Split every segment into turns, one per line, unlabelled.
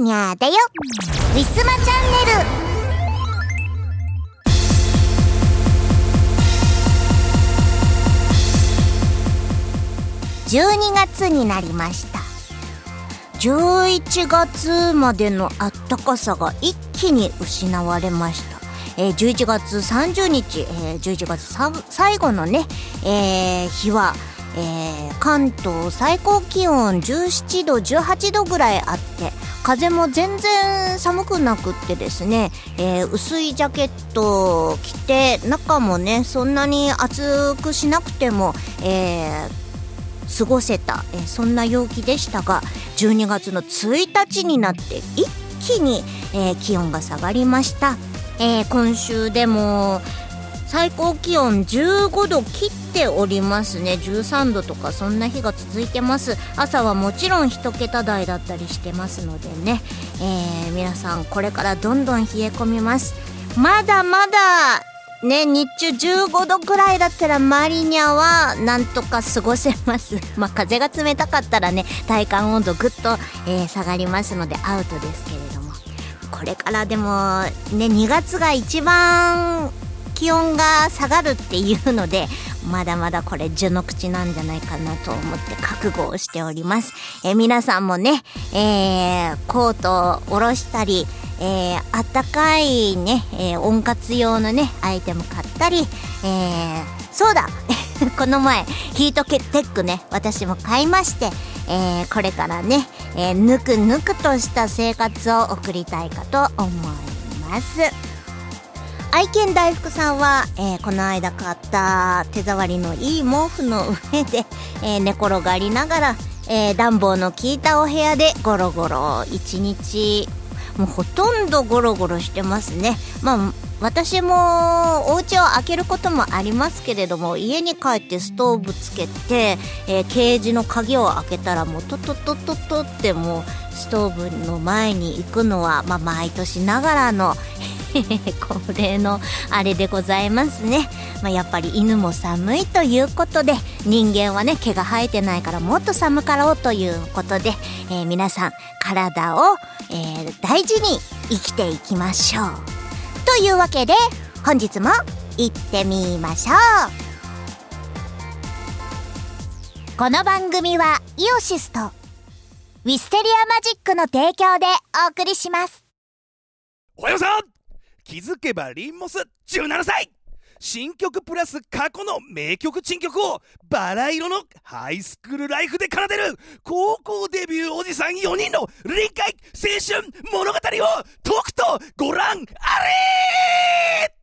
にゃーだよ。ウィスマチャンネル。12月になりました。11月までのあったかさが一気に失われました。えー、11月30日、えー、11月最後のね、えー、日は、えー、関東最高気温17度18度ぐらいあって風も全然寒くなくってですね、えー、薄いジャケットを着て中もねそんなに暑くしなくても、えー、過ごせた、え、そんな陽気でしたが12月の1日になって一気に、え、気温が下がりました。え、今週でも最高気温15度切っておりますね13度とかそんな日が続いてます朝はもちろん1桁台だったりしてますのでね、えー、皆さんこれからどんどん冷え込みますまだまだね、日中15度くらいだったらマリニャはなんとか過ごせます。まあ、風が冷たかったらね、体感温度ぐっと、えー、下がりますのでアウトですけれども。これからでもね2月が一番気温が下がるっていうのでまだまだこれ序の口なんじゃないかなと思って覚悟をしております。え皆さんもね、えー、コートを下ろしたり、えー、あったかいね、えー、温活用のねアイテム買ったり、えー、そうだ この前ヒートテックね私も買いまして、えー、これからね、えー、ぬくぬくとした生活を送りたいかと思います愛犬大福さんは、えー、この間買った手触りのいい毛布の上で、え寝転がりながら、え暖房の効いたお部屋でゴロゴロ一日もうほとんどゴロゴロしてますね。まあ私もお家を開けることもありますけれども家に帰ってストーブつけて、えー、ケージの鍵を開けたらもうトトトトトってもうストーブの前に行くのは、まあ、毎年ながらの 恒例のあれでございますね、まあ、やっぱり犬も寒いということで人間はね毛が生えてないからもっと寒かろうということで、えー、皆さん体を、えー、大事に生きていきましょう。というわけで本日も行ってみましょう。この番組はイオシスとウィステリアマジックの提供でお送りします。
おはようさん。気づけばリンモス17歳。新曲プラス過去の名曲珍曲をバラ色のハイスクールライフで奏でる高校デビューおじさん4人の臨海青春物語をとくとご覧あれ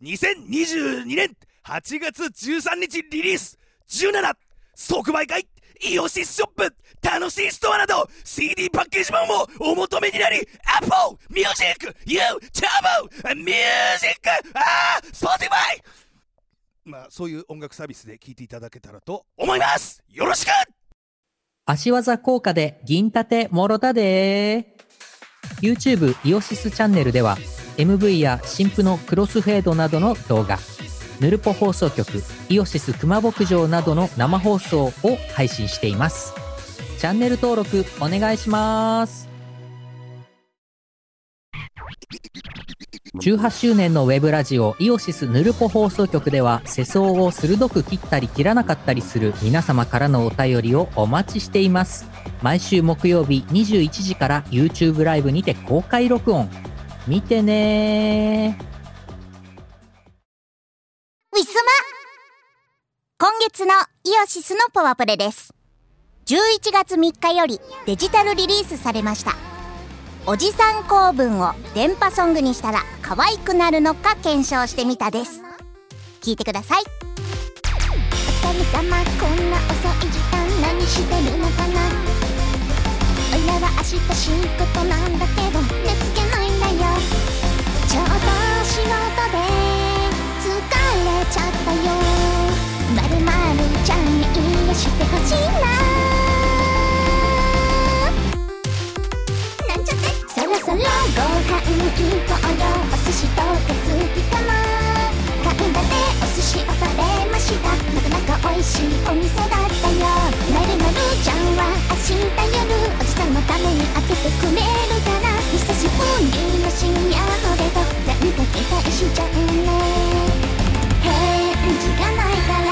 !2022 年8月13日リリース。17即売会。イオシスショップ楽しいストアなど CD パッケージ版もお求めになり Apple Music YouTube Music あー Spotify まあそういう音楽サービスで聴いていただけたらと思います。よろしく！
足技効果で銀盾もろたで。YouTube イオシスチャンネルでは MV や新婦のクロスフェードなどの動画ヌルポ放送局イオシス熊牧場などの生放送を配信しています。チャンネル登録お願いします。18周年のウェブラジオイオシスヌルポ放送局では世相を鋭く切ったり切らなかったりする皆様からのお便りをお待ちしています。毎週木曜日21時から YouTube ライブにて公開録音。見てね
月のイオシスのパワプレです。11月3日よりデジタルリリースされました。おじさん構文を電波ソングにしたら可愛くなるのか検証してみたです。聞いてください。
お疲れ様こんな遅い時間何してるのかなおいらは明日仕事なんだけど寝つけないんだよちょうど仕事で疲れちゃったよしてほしいななんちゃってそろそろご飯行こうよ。お寿司とかすきかも神だてお寿司を食べましたなかなか美味しい。お店だったよなるなるちゃんは明日夜おじさんのために開けてくれるから久しぶりの深夜のデー
ト何か期待しちゃうね返事がない。から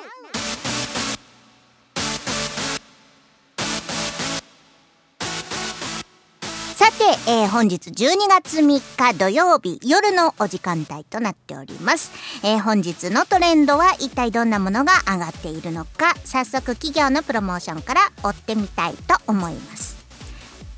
えー本日12月3日土曜日夜のお時間帯となっております。えー本日のトレンドは一体どんなものが上がっているのか、早速企業のプロモーションから追ってみたいと思います。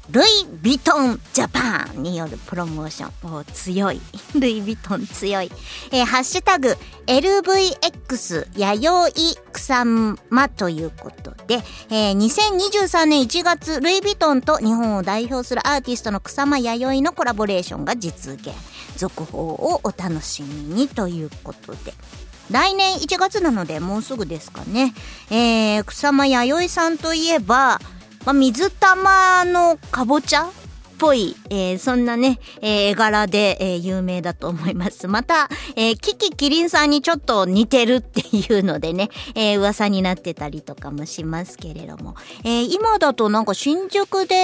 ルイ・ヴィトン・ジャパンによるプロモーション。お強い。ルイ・ヴィトン強い。えーハッシュタグ、LVX 弥生草間ということで、えー2023年1月、ルイ・ヴィトンと日本を代表するアーティストの草間弥生のコラボレーションが実現。続報をお楽しみにということで。来年1月なのでもうすぐですかね。えー、草間弥生さんといえば、まあ、水玉のかぼちゃっぽい、えーそんなね、えー絵柄で、えー有名だと思います。また、えーキキキリンさんにちょっと似てるっていうのでね、えー噂になってたりとかもしますけれども、えー今だとなんか新宿で、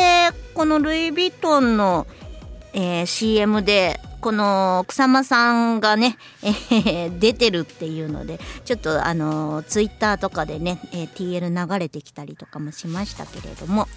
このルイ・ヴィトンの、えー CM で、この草間さんがね、え ー出てるっていうので、ちょっとあのツイッターとかでね、えー TL 流れてきたりとかもしましたけれども、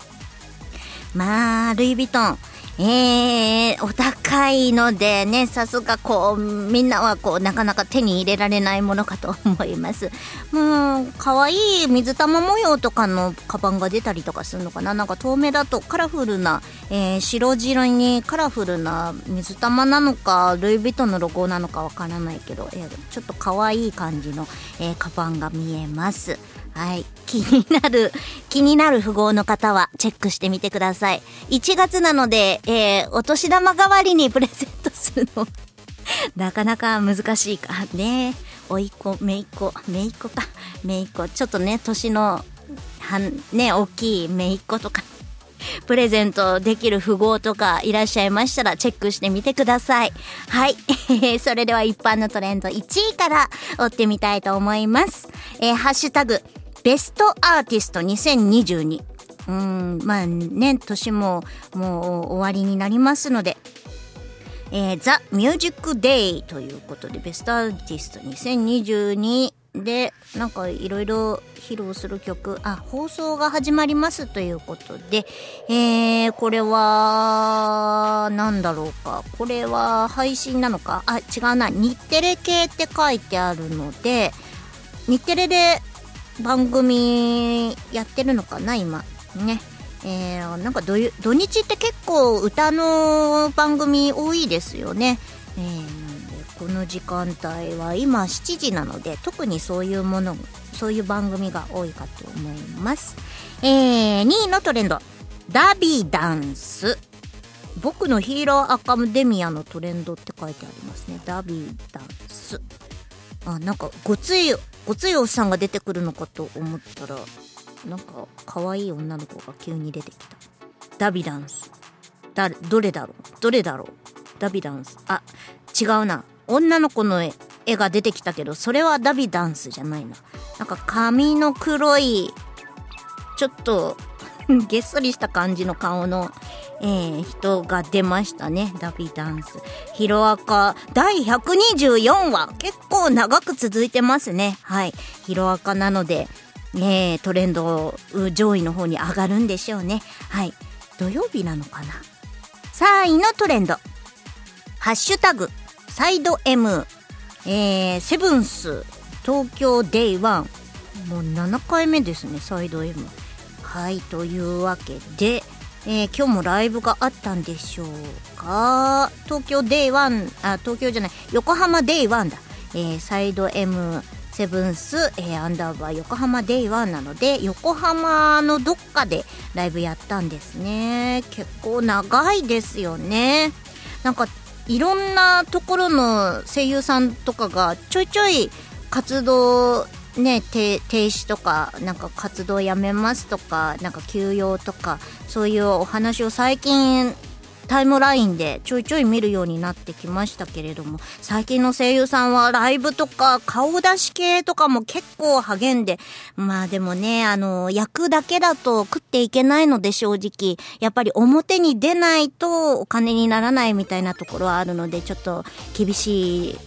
まあ、ルイ・ヴィトン。えー、お高いのでね、さすがこう、みんなはこう、なかなか手に入れられないものかと思います。もう、可愛い水玉模様とかのカバンが出たりとかするのかななんか遠目だとカラフルな、えー白白にカラフルな水玉なのか、ルイ・ヴィトンのロゴなのかわからないけど、えーちょっと可愛い感じの、えーカバンが見えます。はい。気になる、気になる符号の方はチェックしてみてください。1月なので、えーお年玉代わりにプレゼントするの、なかなか難しいかね。おいっ子、めいっ子、めいっ子か、めいっ子。ちょっとね、年の、はん、ね、大きいめいっ子とか、プレゼントできる符号とかいらっしゃいましたらチェックしてみてください。はい。それでは一般のトレンド1位から追ってみたいと思います。えーハッシュタグ、ベストアーティスト2022。うーん、まあね、年ももう終わりになりますので、えー、ザ・ミュージック・デイということで、ベストアーティスト2022で、なんかいろいろ披露する曲、あ、放送が始まりますということで、えー、これは、なんだろうか。これは配信なのか？あ、違うな。日テレ系って書いてあるので、日テレで番組やってるのかな、今。ね。えー、なんか土日って結構歌の番組多いですよね。えー、なんでこの時間帯は今7時なので特にそういうものそういう番組が多いかと思います。えー、2位のトレンドダビダンス僕のヒーローアカデミアのトレンドって書いてありますねダビダンスあなんかごついごついおっさんが出てくるのかと思ったらなんか可愛い女の子が急に出てきた。ダビダンス。だどれだろう？どれだろう？ダビダンス。あ違うな。女の子の絵絵が出てきたけどそれはダビダンスじゃないな。なんか髪の黒いちょっと げっそりした感じの顔の、えー人が出ましたね。ダビダンス。ヒロアカ第124話。結構長く続いてますね。はい。ヒロアカなので、ねトレンド上位の方に上がるんでしょうね。はい。土曜日なのかな ?3 位のトレンド。ハッシュタグ、サイド M、えー、 seventh、東京 day one。もう7回目ですね、サイド M。はい、というわけで、えー今日もライブがあったんでしょうか？東京 day one、あ、東京じゃない、横浜 day one だ。えーサイド M、 seventh、えーアンダーバー横浜 day one なので、横浜のどっかでライブやったんですね。結構長いですよね。なんか、いろんなところの声優さんとかがちょいちょい活動ね、停止とかなんか活動やめますとかなんか休養とかそういうお話を最近タイムラインでちょいちょい見るようになってきましたけれども最近の声優さんはライブとか顔出し系とかも結構励んでまあでもねあの役だけだと食っていけないので正直やっぱり表に出ないとお金にならないみたいなところはあるのでちょっと厳しい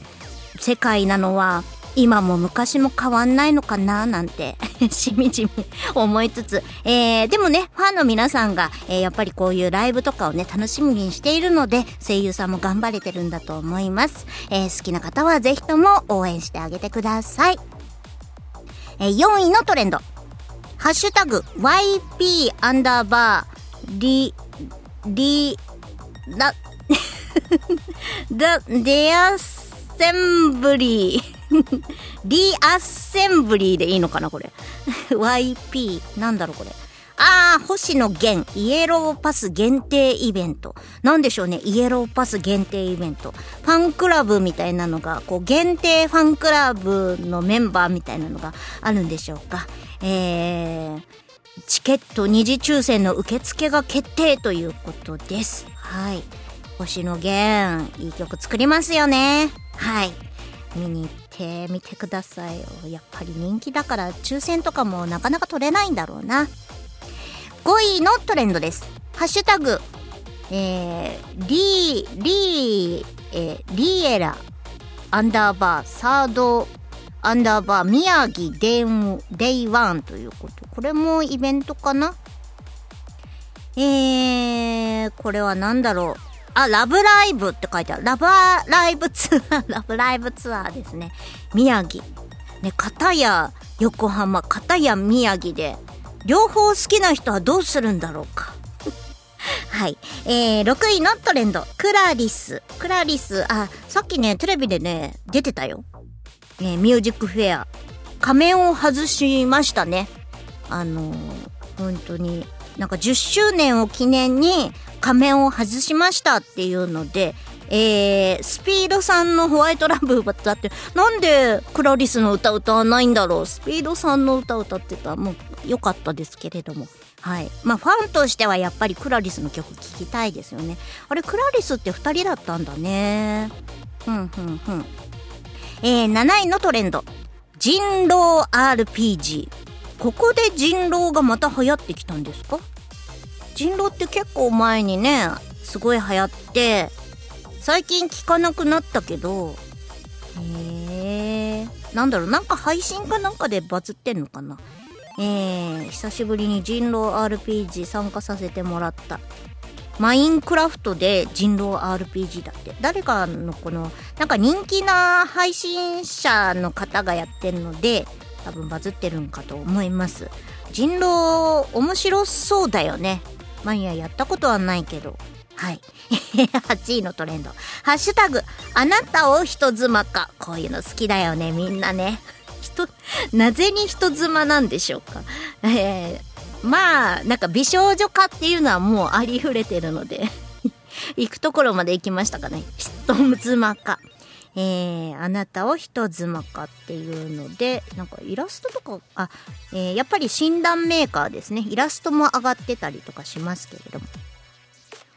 世界なのは今も昔も変わんないのかななんて しみじみ思いつつ、えー、でもねファンの皆さんが、えー、やっぱりこういうライブとかをね楽しみにしているので声優さんも頑張れてるんだと思います、えー、好きな方はぜひとも応援してあげてください、えー、4位のトレンド。ハッシュタグ YP アンダーバーリリラだ、デアッセンブリー。リアッセンブリーでいいのかなこれ。YP。なんだろうこれ。あー、星野源、イエローパス限定イベント。なんでしょうね、イエローパス限定イベント。ファンクラブみたいなのが、こう、限定ファンクラブのメンバーみたいなのがあるんでしょうか。えー、チケット二次抽選の受付が決定ということです。はい。星野源、いい曲作りますよね。はい。見に行ってみてくださいよ。やっぱり人気だから抽選とかもなかなか取れないんだろうな。5位のトレンドです。ハッシュタグ、えー、リー、リー、えー、リエラ、アンダーバー、サード、アンダーバー、宮城デン、 Day One ということ。これもイベントかな？えー、これは何だろう？あ、ラブライブって書いてある。ラブライブツアー、ラブライブツアーですね。宮城。ね、片や横浜、片や宮城で、両方好きな人はどうするんだろうか。はい。えー、6位のトレンド。クラリス。クラリス、あ、さっきね、テレビでね、出てたよ。えー、ミュージックフェア。仮面を外しましたね。あのー、本当に。なんか10周年を記念に仮面を外しましたっていうので、えー、スピードさんのホワイトラブだって、なんでクラリスの歌歌わないんだろう？スピードさんの歌歌ってたもう良かったですけれども。はい。まあファンとしてはやっぱりクラリスの曲聴きたいですよね。あれ、クラリスって2人だったんだね。ふんふんふん。えー、7位のトレンド。人狼 RPG。ここで人狼がまた流行ってきたんですか？人狼って結構前にねすごい流行って最近聞かなくなったけどへえなんだろうなんか配信かなんかでバズってんのかな。えー、久しぶりに人狼 RPG 参加させてもらった。マインクラフトで人狼 RPG だって。誰かのこのなんか人気な配信者の方がやってるので多分バズってるんかと思います。人狼面白そうだよね。まあいややったことはないけど。はい。8位のトレンド。ハッシュタグあなたを人妻か。こういうの好きだよねみんなね。人なぜに人妻なんでしょうか。えー、まあなんか美少女化っていうのはもうありふれてるので。行くところまで行きましたかね。人妻か。えー、あなたを人妻かっていうのでなんかイラストとかあ、えー、やっぱり診断メーカーですね。イラストも上がってたりとかしますけれども。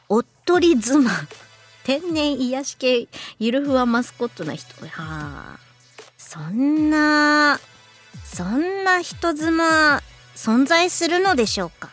おっとり妻。天然癒し系ゆるふわマスコットな人。はあ。そんなそんな人妻存在するのでしょうか。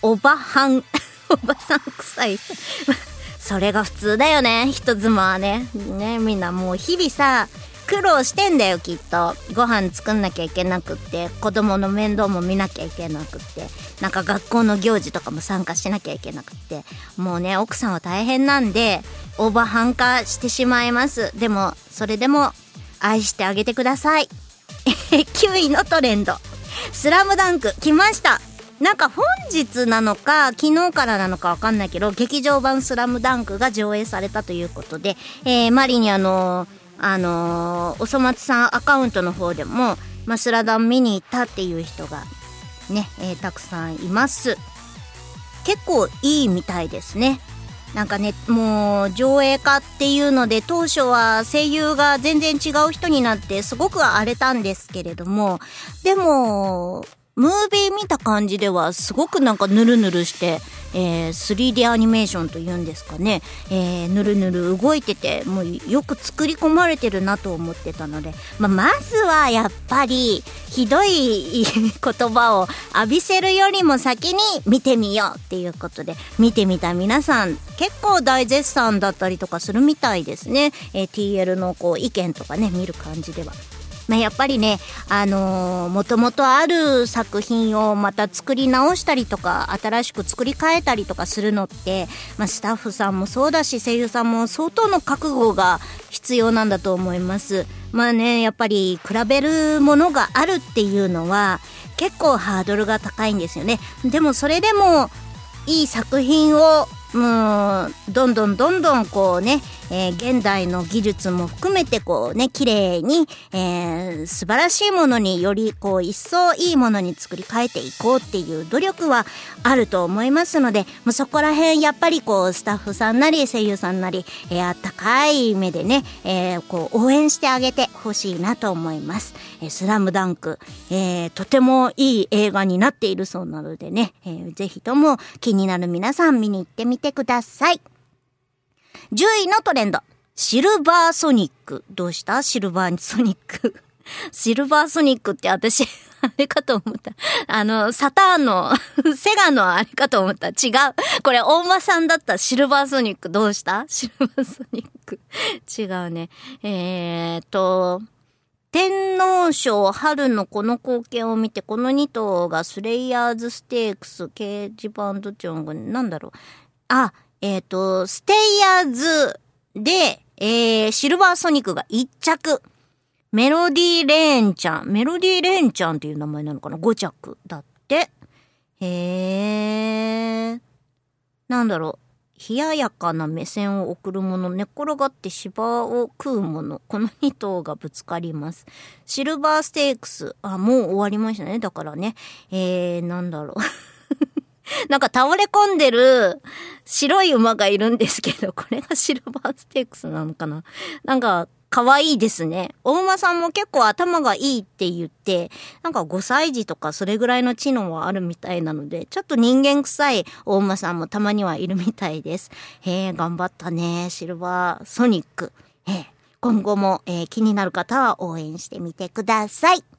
おばはん。おばさん臭い。それが普通だよね。人妻はね。ねみんなもう日々さ苦労してんだよきっと。ご飯作んなきゃいけなくって子供の面倒も見なきゃいけなくってなんか学校の行事とかも参加しなきゃいけなくってもうね奥さんは大変なんでオーバーハン化してしまいます。でもそれでも愛してあげてください。9位のトレンド「スラムダンク来ました。なんか本日なのか昨日からなのかわかんないけど劇場版「スラムダンクが上映されたということで、えー、マリにあのー、あのー、おそ松さんアカウントの方でも、まあ、スラダン見に行ったっていう人がね、えー、たくさんいます。結構いいみたいですね。なんかねもう上映化っていうので当初は声優が全然違う人になってすごく荒れたんですけれどもでもムービー見た感じではすごくなんかヌルヌルしてえー、3D アニメーションというんですかね、えー、ぬるぬる動いててもうよく作り込まれてるなと思ってたので、まあ、まずはやっぱりひどい 言葉を浴びせるよりも先に見てみようっていうことで。見てみた皆さん。結構大絶賛だったりとかするみたいですね、えー、TL のこう意見とかね見る感じでは。まあ、やっぱりね、あのー、もともとある作品をまた作り直したりとか、新しく作り変えたりとかするのって、まあ、スタッフさんもそうだし、声優さんも相当の覚悟が必要なんだと思います。まあね、やっぱり比べるものがあるっていうのは、結構ハードルが高いんですよね。でもそれでも、いい作品をもうどんどんどんどんこうね、えー、現代の技術も含めてこうね綺麗に、えー、素晴らしいものによりこう一層いいものに作り変えていこうっていう努力はあると思いますのでもうそこら辺やっぱりこうスタッフさんなり声優さんなり、えー、あったかい目でね、えー、こう応援してあげてほしいなと思います。えー、スラムダンク、えー、とてもいい映画になっているそうなのでね、えー、ぜひとも気になる皆さん見に行ってみてください。10位のトレンド。シルバーソニック。どうした？シルバーソニック。シルバーソニックって私、あれかと思った。あの、サターンの、セガのあれかと思った。違う。これ、大間さんだったシルバーソニック。どうした？シルバーソニック。違うね。えーと、天皇賞春のこの光景を見て、この2頭がスレイヤーズステークス、掲示板どっちのなんだろう。あ、えっ、ー、と、ステイヤーズで、えー、シルバーソニックが1着。メロディーレーンちゃん。メロディーレーンちゃんっていう名前なのかな ?5 着だって。へー。なんだろう。冷ややかな目線を送るもの、寝転がって芝を食うもの、この2頭がぶつかります。シルバーステークス、あ、もう終わりましたね。だからね、えー、なんだろう。なんか倒れ込んでる白い馬がいるんですけど、これがシルバーステークスなのかななんか、可愛いですね。お馬さんも結構頭がいいって言って、なんか5歳児とかそれぐらいの知能はあるみたいなので、ちょっと人間臭いお馬さんもたまにはいるみたいです。へえ、頑張ったね。シルバーソニック。え今後も、えー、気になる方は応援してみてください。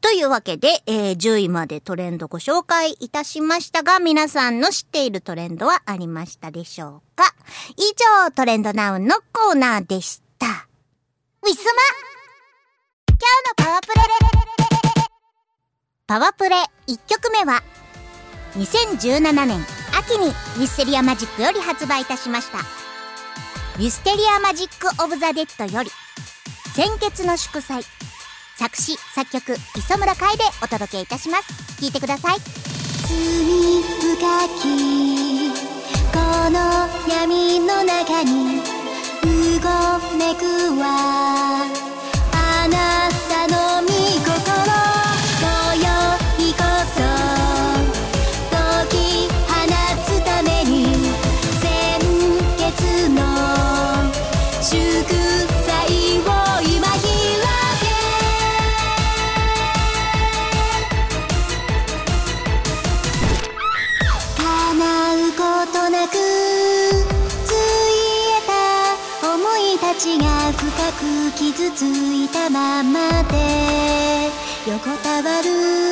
というわけで、えー、10位までトレンドご紹介いたしましたが、皆さんの知っているトレンドはありましたでしょうか？以上、トレンドナウンのコーナーでした。ウィスマ今日のパワープレパワープレ1曲目は、2017年秋に Wisteria Magic より発売いたしました。 Wisteria Magic of the Dead より、鮮血の祝祭作詞作曲磯村海でお届けいたします。聴いてください罪深きこの闇の中にく傷ついたままで横たわる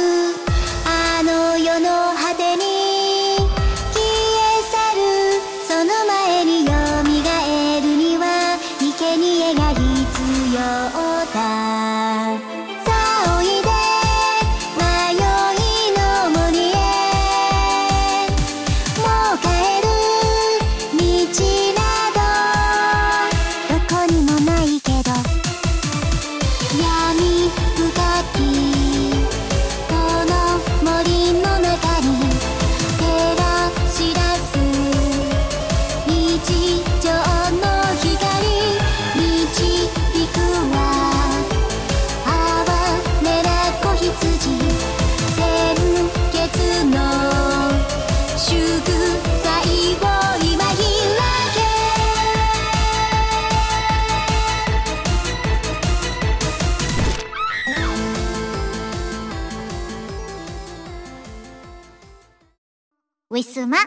ィスマ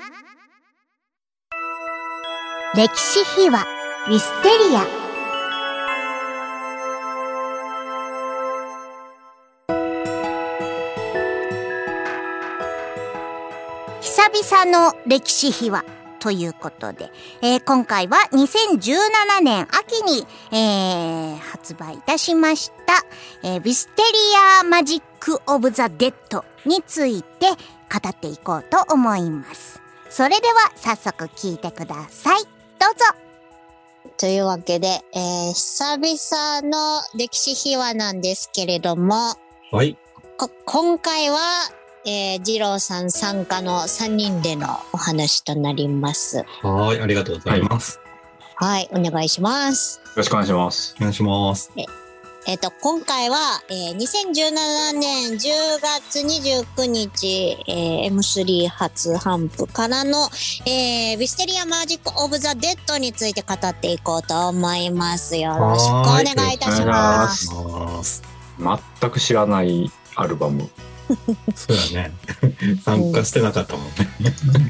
歴史秘話。ウィステリア。久々の歴史秘話。ということで、えー今回は2017年秋に、えー発売いたしました、えーウィステリア Magic of the Dead について語っていこうと思います。それでは早速聞いてください。どうぞ。
というわけで、えー久々の歴史秘話なんですけれども、
はい。
こ今回は、えー、二郎さん参加の3人でのお話となります。
はい。ありがとうございます。
はい、お願いします。
よろしくお願いします。
お願いします。
えっ、と、今回は、えー2017年10月29日、えー M3 初頒布からの、えー、 Wisteria Magic of the Dead について語っていこうと思います。よろしくお願いいたします。
ます。
全く知らないアルバム。
そうやね。参加してなかったもんね。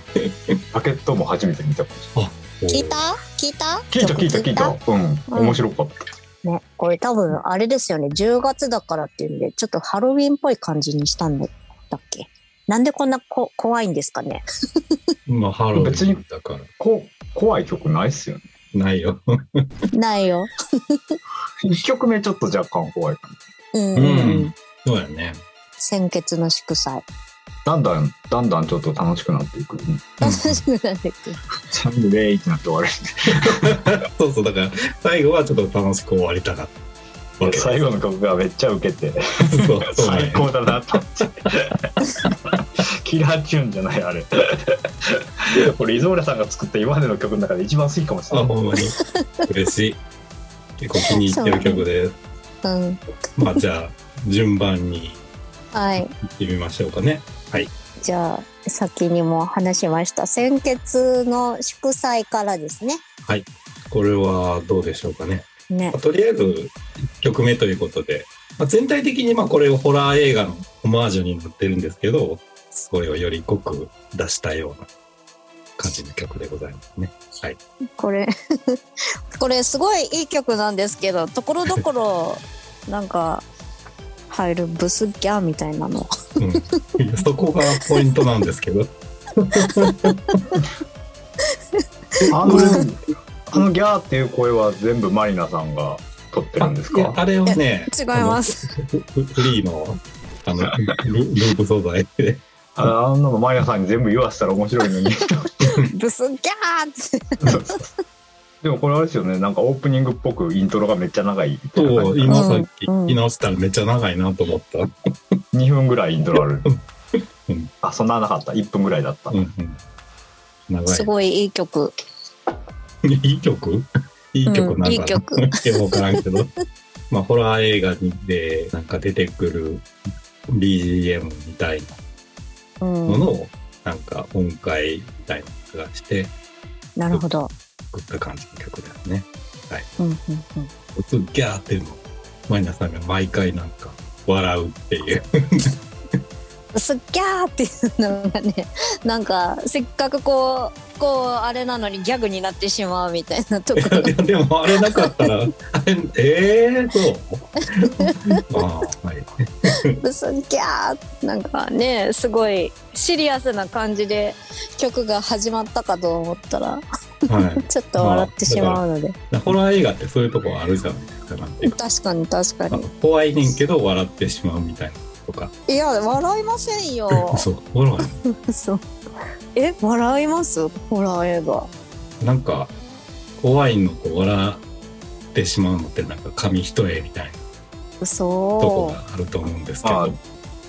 ジャケットも初めて見たかもし
聞いた？聞いた？
れない。聞いた聞いた聞いた？うん。
うん
面白かった。
ね、これ多分あれですよね。10月だからっていうんで、ちょっとハロウィンっぽい感じにしたんだっけ？なんでこんなこ怖いんですかね？
まあ、ハロウ
別に
ィンだから。
こ怖い曲ないっすよね。
ないよ。
ないよ。
1曲目ちょっと若干怖いか
うん、
う
うんん。
そうやね。
先決の祝祭。
な。だんだん、だんだんちょっと楽しくなっていく。うん
楽しくなってくる
全部レイってなって終わる。
そうそう。だから、最後はちょっと楽しく終わりたかった。
最後の曲がめっちゃウケて、
そうそうだね
最高だなと思って。キラーチューンじゃないあれ。これ、イゾーレさんが作った今までの曲の中で一番好きかもしれ
あ、
ない。
ほんまに。嬉しい。結構気に入ってる曲です。
うん。
まあ、じゃあ、順番に
はい。
行ってみましょうかね。
じゃあ、先にも話しました。先決の祝祭からですね。
これはどうでしょうかね。
ね
まあ。とりあえず1曲目ということで、まあ、全体的にまあこれをホラー映画のオマージュになってるんですけどそれをより濃く出したような感じの曲でございますね。はい、
これ、これすごいいい曲なんですけど、ところどころ、なんか、入るブスギャーみたいなの。
うん、そこがポイントなんですけど
あの、あのギャーっていう声は全部マリナさんが撮ってるんですか？
あれはね
違います。
フフリーのあのルループ素材で
ああんなのマリナさんに全部言わせたら面白いのに。
ブスギャーって。
でもこれあれですよね、なんかオープニングっぽくイントロがめっちゃ長い
そう。今さっき
うん
聞き直したらめっちゃ長いなと思った。
2分ぐらいイントロある
うん。
あ、そんななかった。1分ぐらいだった。
うんうん、長い
すごい いい曲。
いい曲？いい曲なんかな、
うんいい曲
いや分からんけど まあホラー映画でなんか出てくる BGM みたいな
うん
ものをなんか音階みたいなのがして
なるほど。
作った感じの曲ですね。
うんうんうん。
普通ギャーっていうのをマイナさんが毎回なんか笑うっていう。
ブスギャーっていうのがね、なんか、せっかくこう、こう、あれなのにギャグになってしまうみたいなところ。
いやでもあれなかったらええー、そう？ああはい。
ブスギャーなんかね、すごいシリアスな感じで曲が始まったかと思ったら、
はい
ちょっと笑ってしまうので。
ホラー映画ってそういうとこあるじゃないですかな
確かに確かに。
怖いねんけど笑ってしまうみたいなとか
いや、笑いませんよ。
そうホラー
そう。え、笑います？ホラー映画。
なんか怖いのと笑ってしまうのってなんか紙一重みたいなとこ
嘘。
があると思うんですけ
あ
ど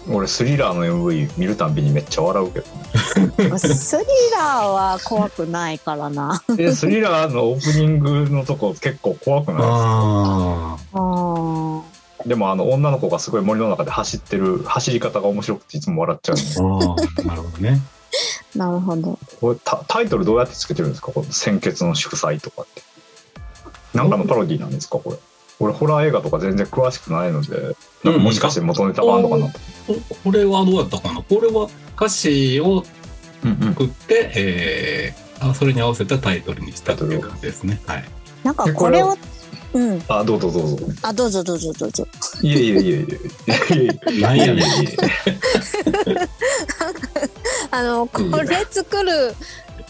俺スリラーの MV 見るたんびにめっちゃ笑うけどね。
スリラーは怖くないからな。
でスリラーのオープニングのとこ結構怖くない
あ
あー。
でもあの女の子がすごい森の中で走ってる走り方が面白くていつも笑っちゃう
なるほどね。
なるほど。
これタタイトルどうやってつけてるんですか？この先決の祝祭とかって。なんかのパロディなんですか？これ俺ホラー映画とか全然詳しくないのでなんかもしかして元ネタがあるのかなと、
ここれはどうやったかな？これは歌詞を
うんうん
作って、えーあそれに合わせたタイトルにしたっていう感じですね。はい。
なんかこれを、うん。
あどうぞどうぞ
あ、どうぞどうぞどうぞ。
いえいえいえいえいえ
なんやねん。
いえいえ
あの、これ作る、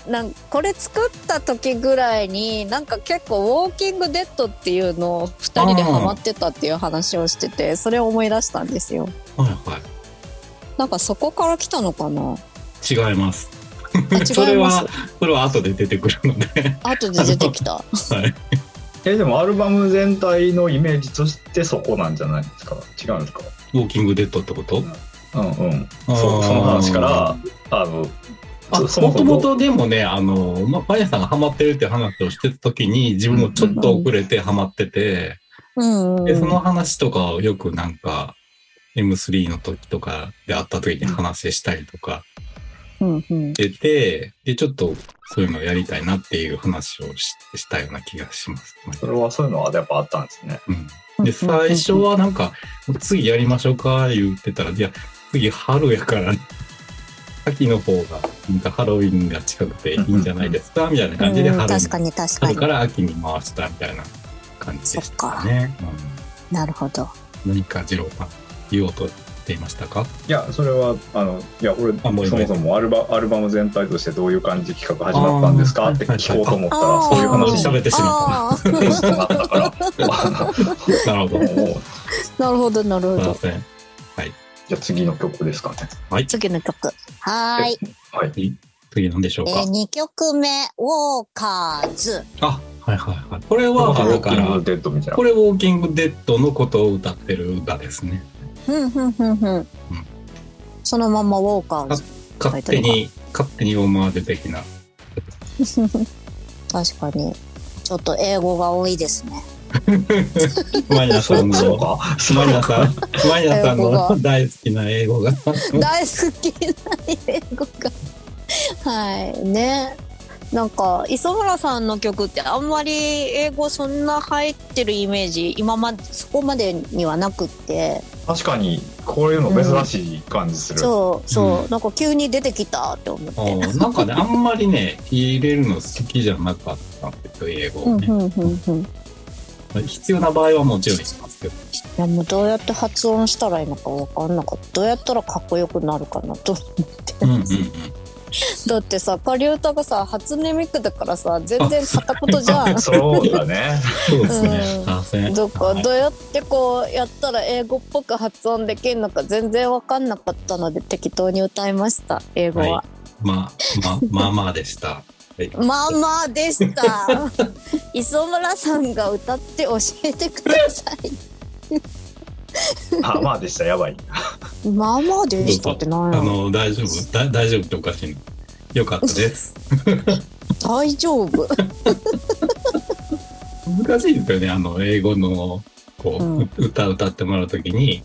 なんこれ作った時ぐらいになんか結構「ウォーキングデッド」っていうのを2人でハマってたっていう話をしててそれを思い出したんですよ。
はいは。
なんかそこから来たのかな？い
違います。
あ違います？
それは、それは後で出てくるので。
後で出てきた。
はい。
えでもアルバム全体のイメージとしてそこなんじゃないですか？違うんですか？
ウォーキングデッドってこと？
うん。うんそその話からあの
もとも。とでもね、あの、まあ、パン屋さんがハマってるっていう話をしてた時に、自分もちょっと遅れてハマってて、
うんうん。
で、その話とかをよくなんか、M3 の時とかで会った時に話したりとか
うんうん。
してて、で、ちょっとそういうのをやりたいなっていう話をししたような気がします。
それはそういうのはやっぱあったんですね。
うん。で、最初はなんか、次やりましょうか言ってたら、いや、次春やから、秋の方が、なんかハロウィンが近くていいんじゃないですかみたいな感じで
うん
春に
確かに確かに。
春から秋に回したみたいな感じでしたね。
なるほど。
うん、何か次郎さん言おうとしていましたか？
いやそれはあのいや俺そもそもアルバアルバム全体としてどういう感じで企画始まったんですか？って聞こうと思った
あ
ら
ー
そういう話
喋ってしま
った。か らあ
なるほど。
なるほどなるほど。
すいません。
じゃあ次の曲ですかね。
はい。
次の曲。はーい、
はい。
次何でしょうか？
えー、2曲目「ウォーカーズ。
あ、はいはいはい。これは、
ウォ
だから
ーキング、デッドみたいな。
これウォーキングデッドのことを歌ってる歌ですね。」
ふんふんふんふん。そのままウォーカーズ。
勝手に、勝手にオマージュ的な。
確かに。ちょっと英語が多いですね
マイナさん
そう
の、
か。
マイナさん、マイナさんの大好きな英語が。
大好きな英語が。はいね。なんか磯村さんの曲ってあんまり英語そんな入ってるイメージ今までそこまでにはなくって。
確かにこういうの珍しい感じする、
そうそう、
うん。
なんか急に出てきたって思って。
なんかね、あんまりね、入れるの好きじゃなかったんですよ、英語をね。
うんうんうんうん
必要な場合はもちろんしますけど。
いやもうどうやって発音したらいいのか分かんなかった。どうやったらかっこよくなるかなと思って、
うんうんうん。
だってさ仮歌がさ初音ミクだからさ全然片言じゃん。
そうだね。
そうですね。
うん。
すいません
どっか
はい。
どうやってこうやったら英語っぽく発音できるのか全然分かんなかったので適当に歌いました英語は、
はい。まあ、まあ、まあまあでした。はい。
まあまあでした。磯村さんが歌って教えてくださ
あまあでした。やばい
いまあまあでしたってな
あの、大丈夫？だ大丈夫っておかしいの？よかったです。
大丈夫。
難しいですよね、あの、英語の、こう、
うん。
歌歌ってもらうときに、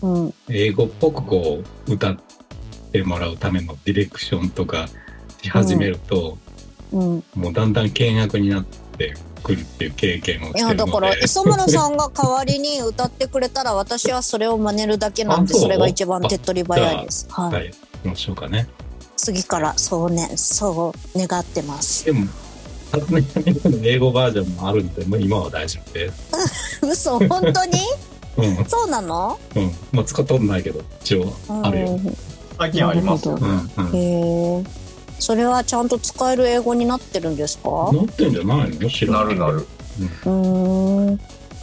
うん。
英語っぽくこう、歌ってもらうためのディレクションとかし始めると、
うん
もうだんだん険悪になってくるっていう経験をして
いや
るので。
だから 磯村さんが代わりに歌ってくれたら私はそれを真似るだけなんで
あそ
れが一番手っ取り早いです。はい、
はい、行きましょうかね。
次からそうねそう願ってます。
でも、英語バージョンもあるんで、もう今は大丈夫です。
嘘本当に？
うん、
そうなの？
うん。まあ、使ったことないけど、一応あるよ。
うん
最近ありますよ
うん、うん。
へえ。それはちゃんと使える英語になってるんですか？
なってんじゃないの？知らな
るなる
うーん。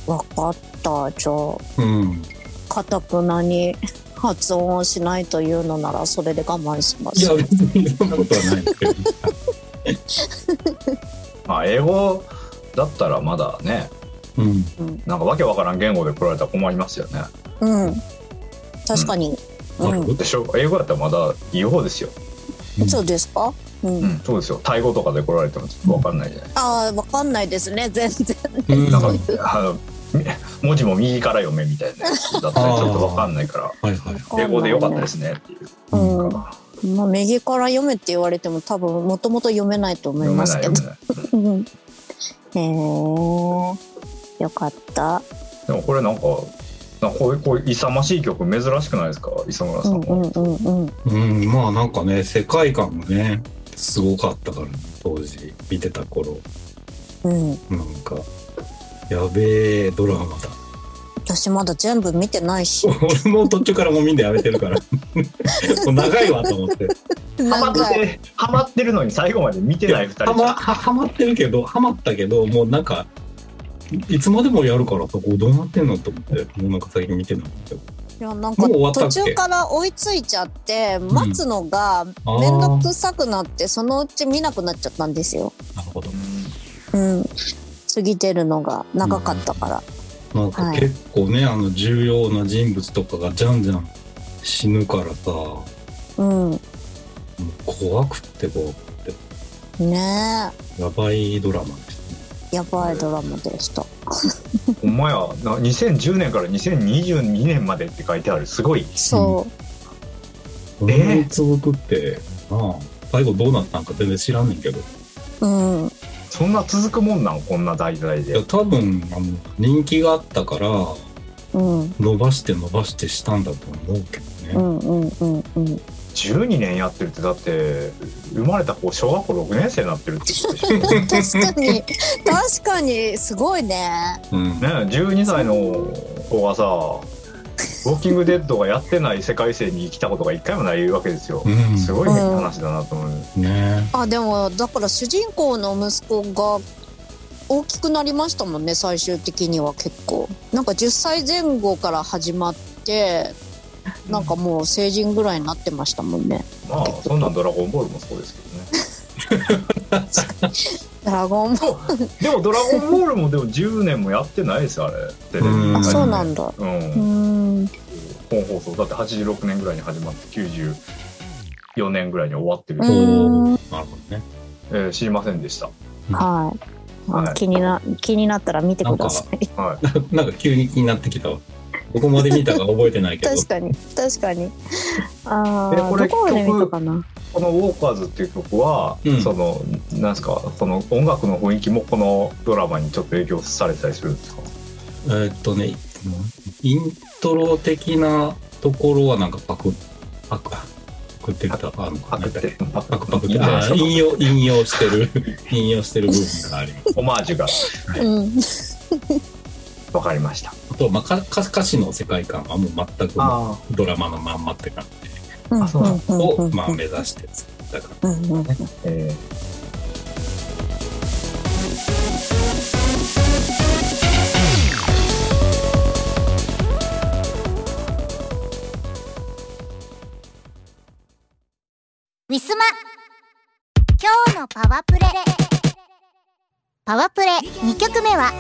わかった。じゃあ
うん。
かたくなに発音をしないというのならそれで我慢します。
いや、別にそんなことはないんですけど。
まあ英語だったらまだね
うん。
なんかわけわからん言語で来られたら困りますよね
うん。確かに。うん。
でしょ？英語だったらまだいい方ですよ
そうですか？うん。
うんそうですよタイ語とかで来られてもちょっとわかんないじゃない
ああ、わかんないですね、全然。
うん
なんかあのみ文字も右から読めみたいなやつだったりちょっとわかんないから
はいはい。
英語でよかったですねっていう
うん
か
まあ、右から読めって言われても多分もともと読めないと思いますけど。へえ。よかった。
でもこれなんかなこういうこういう勇ましい曲珍しくないですか？磯村さんは、
うんうんうんうん。
うん、まあなんかね、世界観がね、すごかったから、当時見てた頃。
うん。
なんか、やべえドラマだ。
私まだ全部見てないし。
俺も途中からもうみんなやめてるから。もう長いわと思って。
ハマっ。てハマってるのに最後まで見てない二人
はま、ははまってるけど、はまったけど、もうなんか、いつまでもやるからそこどうなってんのと思って、もうなんか最近見てないけど。
いやなんか途
け？
中から追いついちゃって、待つのがめんどくさくなってそのうち見なくなっちゃったんですよ。
なるほど。
うん。過ぎてるのが長かったから。
なんか
はい
結構ね、あの重要な人物とかがじゃんじゃん死ぬからさ、も
うん。
う怖くって怖くって。
ね
やばいドラマ。
やばいドラマでした。
ほんまやな2010年から2022年までって書いてあるすごい
そ
こんなに続くって、なあ、最後どうなったんか全然知らんねんけど。
う。うん。
そんな続くもんなん？こんな題材
いや
で
多分あの人気があったから
うん。
伸ばして伸ばしてしたんだと思うけどね、
うんうんうんうん。
12年やってるってだって生まれた子小学校6年生になってるってことでしょ。ね
確かに。確かにすごいね。
うん。
12歳の子がさウォーキングデッドがやってない世界線に来たことが一回もないわけですよ。
うん。
すごい話だなと思う、
ね。
あでもだから主人公の息子が大きくなりましたもんね最終的には結構。なんか10歳前後から始まってなんかもう成人ぐらいになってましたもんね。
まあそんなんドラゴンボールもそうですけどね。
ドラゴンボー
でもドラゴンボールもでも10年もやってないですよあれ。テレビ
あそうなんだ。
うん。
うーん。
本放送。だって86年ぐらいに始まって94年ぐらいに終わってる、
なるほどね。
えー知りませんでした。
はい、あ
はい。
気にな気になったら見てください。
はい。
なんか急に気になってきたわどこまで見たか覚えてないけど。
確かに。確かに。ああ
えこれ
どこで見たかな？
この「ウォーカーズ」っていう曲は、
うん。
そのなんですかその音楽の雰囲気もこのドラマにちょっと影響されたりするんですか？
えーっとねイントロ的なところはなんかパクパクパクって言ったあの
パクってパ
パクパクってあ引用引用してる。引用してる部分があります。
オマージュが。
うん
分かりました。
あと、まあ、か歌歌詞の世界観はもう全く
あ
ドラマのまんまって感
うん
あそう。なん
じを、まあ、目指して作った。から
うんうん
え
ウィスマ。今日のパワプレ。パワプレ。2曲目は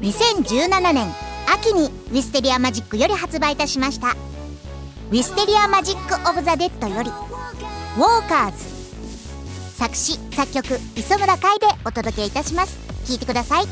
2017年秋に Wisteria Magic より発売いたしました。 Wisteria Magic of the Dead より Walkers 作詞作曲磯村海でお届けいたします。聴いてください。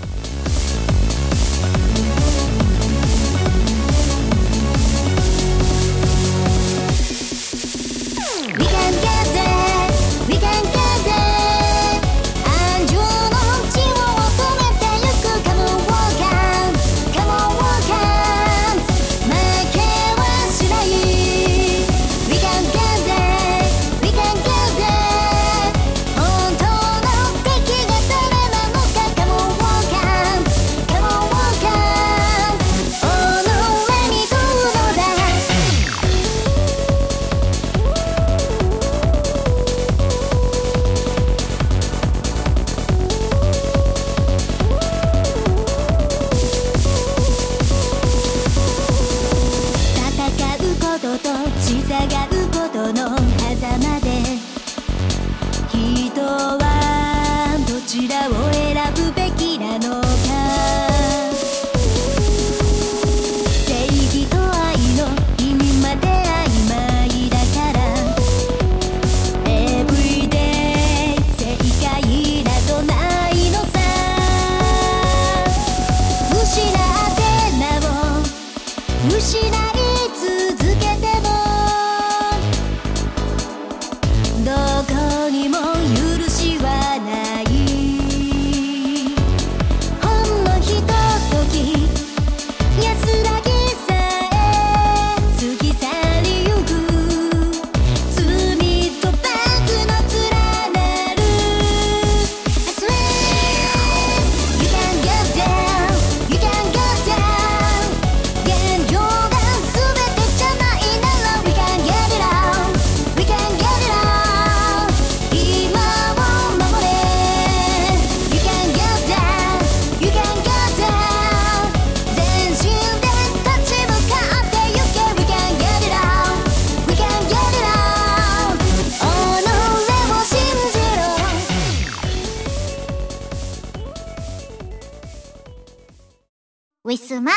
ィスマ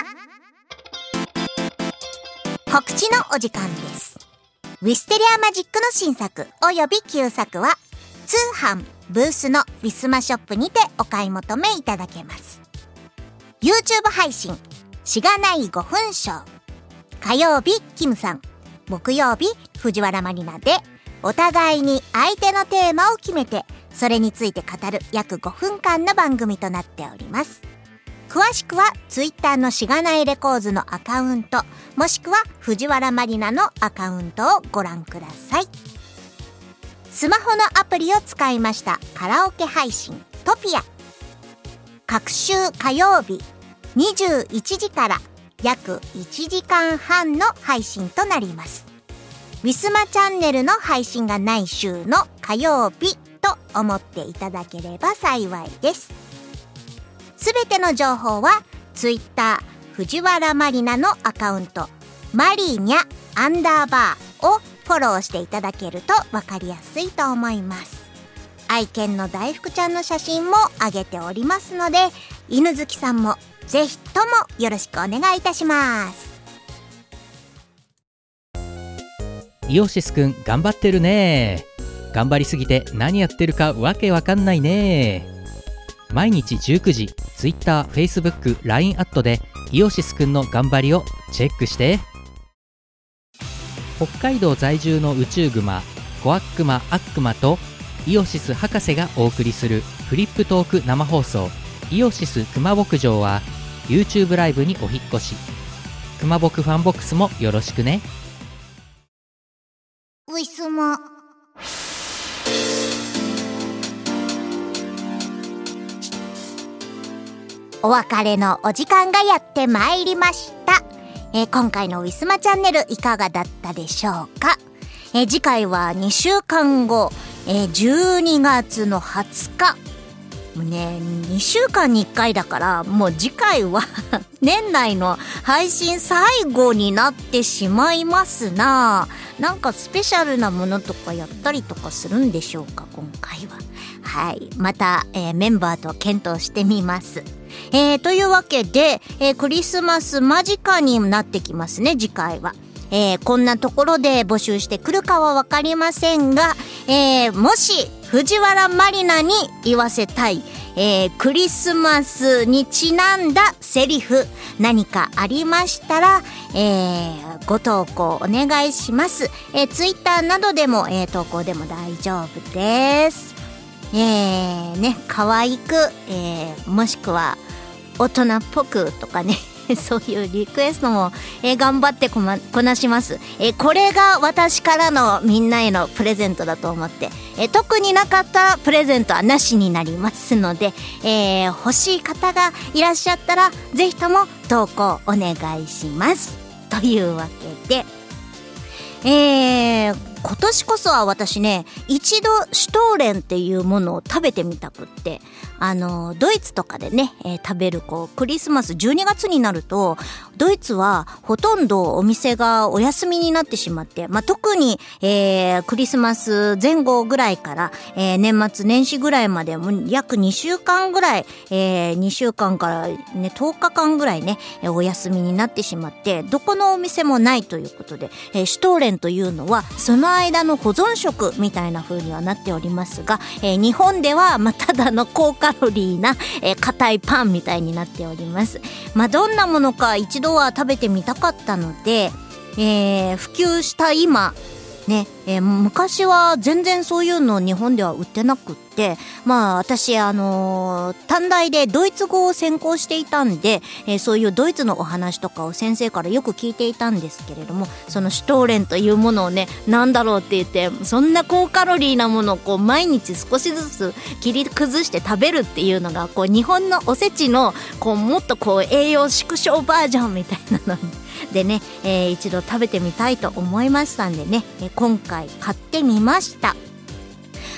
告知のお時間です。ウィステリアマジックの新作および旧作は通販ブースのウィスマショップにてお買い求めいただけます。YouTube 配信しがない5分ショー火曜日キムさん。木曜日藤原マリナで。お互いに相手のテーマを決めてそれについて語る約5分間の番組となっております。詳しくは Twitter のしがないレコーズのアカウントもしくは藤原マリナのアカウントをご覧ください。スマホのアプリを使いましたカラオケ配信トピア。各週火曜日21時から約1時間半の配信となります。ウィスマチャンネルの配信がない週の火曜日と思っていただければ幸いです。すべての情報は Twitter 藤原マリナのアカウントマリーニャアンダーバーをフォローしていただけると分かりやすいと思います。愛犬の大福ちゃんの写真も上げておりますので犬好きさんもぜひともよろしくお願いいたします。
イオシスくん頑張ってるね。頑張りすぎて何やってるかわけわかんないね。毎日19時 Twitter、Facebook、LINE アットでイオシスくんの頑張りをチェックして。北海道在住の宇宙グマコアックマアックマとイオシス博士がお送りするフリップトーク生放送イオシス熊牧場は YouTube ライブにお引っ越し。熊牧ファンボックスもよろしくね。
ウィスマお別れのお時間がやってまいりました、えー今回のウィスマチャンネルいかがだったでしょうか、えー次回は2週間後、えー12月の20日。もうね2週間に1回だからもう次回は 年内の配信最後になってしまいますな。なんかスペシャルなものとかやったりとかするんでしょうか？今回は。はい。また、えーメンバーと検討してみます。えーというわけで、えークリスマス間近になってきますね次回はえーこんなところで募集してくるかは分かりませんが、えーもし藤原マリナに言わせたい、えークリスマスにちなんだセリフ何かありましたら、えーご投稿お願いします。えー、ツイッターなどでも、えー投稿でも大丈夫です。えー、ね、可愛く、えーもしくは大人っぽくとかね そういうリクエストも、えー頑張ってこ,、ま、こなします、えーこれが私からのみんなへのプレゼントだと思って、えー特になかったプレゼントはなしになりますので、え欲しい方がいらっしゃったらぜひとも投稿お願いします。というわけでえー今年こそは私ね一度シュトーレンっていうものを食べてみたくってあのドイツとかでね、えー食べるこうクリスマス12月になるとドイツはほとんどお店がお休みになってしまって、まあ、特に、えークリスマス前後ぐらいから、えー年末年始ぐらいまでも約2週間ぐらい、え2週間から、ね、10日間ぐらいねお休みになってしまってどこのお店もないということで、えーシュトーレンというのはその間の保存食みたいな風にはなっておりますが、えー日本では、まあ、ただの高カロリーなえー硬、いパンみたいになっております。まあ、どんなものか一度は食べてみたかったので、えー普及した今ね、えー昔は全然そういうの日本では売ってなくって、まあ私、あのー短大でドイツ語を専攻していたんで、えーそういうドイツのお話とかを先生からよく聞いていたんですけれども、そのシュトーレンというものをね、なんだろうって言って、そんな高カロリーなものをこう毎日少しずつ切り崩して食べるっていうのが、こう日本のおせちの、こうもっとこう栄養縮小バージョンみたいなのでね、えー一度食べてみたいと思いましたんでね、えー今回買ってみました。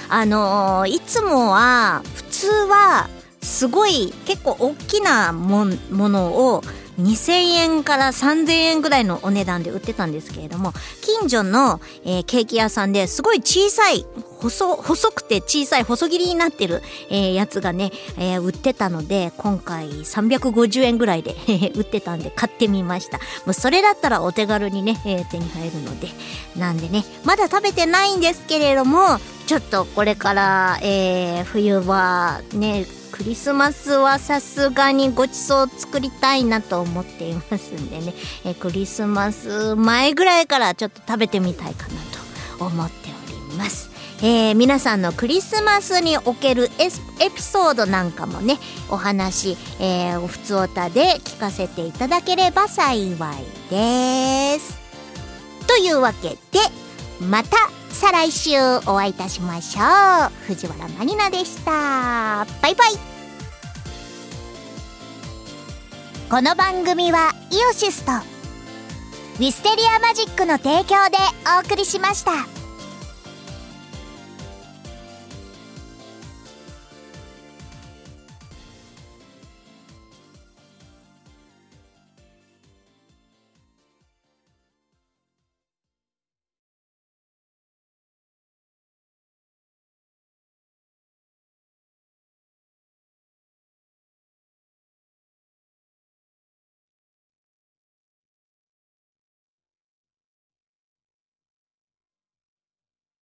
あのーいつもは、普通は、すごい結構大きなもんものを2000円から3000円ぐらいのお値段で売ってたんですけれども近所の、えーケーキ屋さんですごい小さい細細くて小さい細切りになってる、えーやつがね、えー売ってたので今回350円ぐらいで売ってたんで買ってみました。もうそれだったらお手軽にね、えー手に入るのでなんでねまだ食べてないんですけれどもちょっとこれから、えー冬はねクリスマスはさすがにごちそう作りたいなと思っていますんでね、えクリスマス前ぐらいからちょっと食べてみたいかなと思っております。えー皆さんのクリスマスにおけるエエピソードなんかもねお話、えー、おふつおたで聞かせていただければ幸いです。というわけでまた再来週お会いいたしましょう。藤原まりなでした。バイバイ。この番組はイオシスとウィステリアマジックの提供でお送りしました。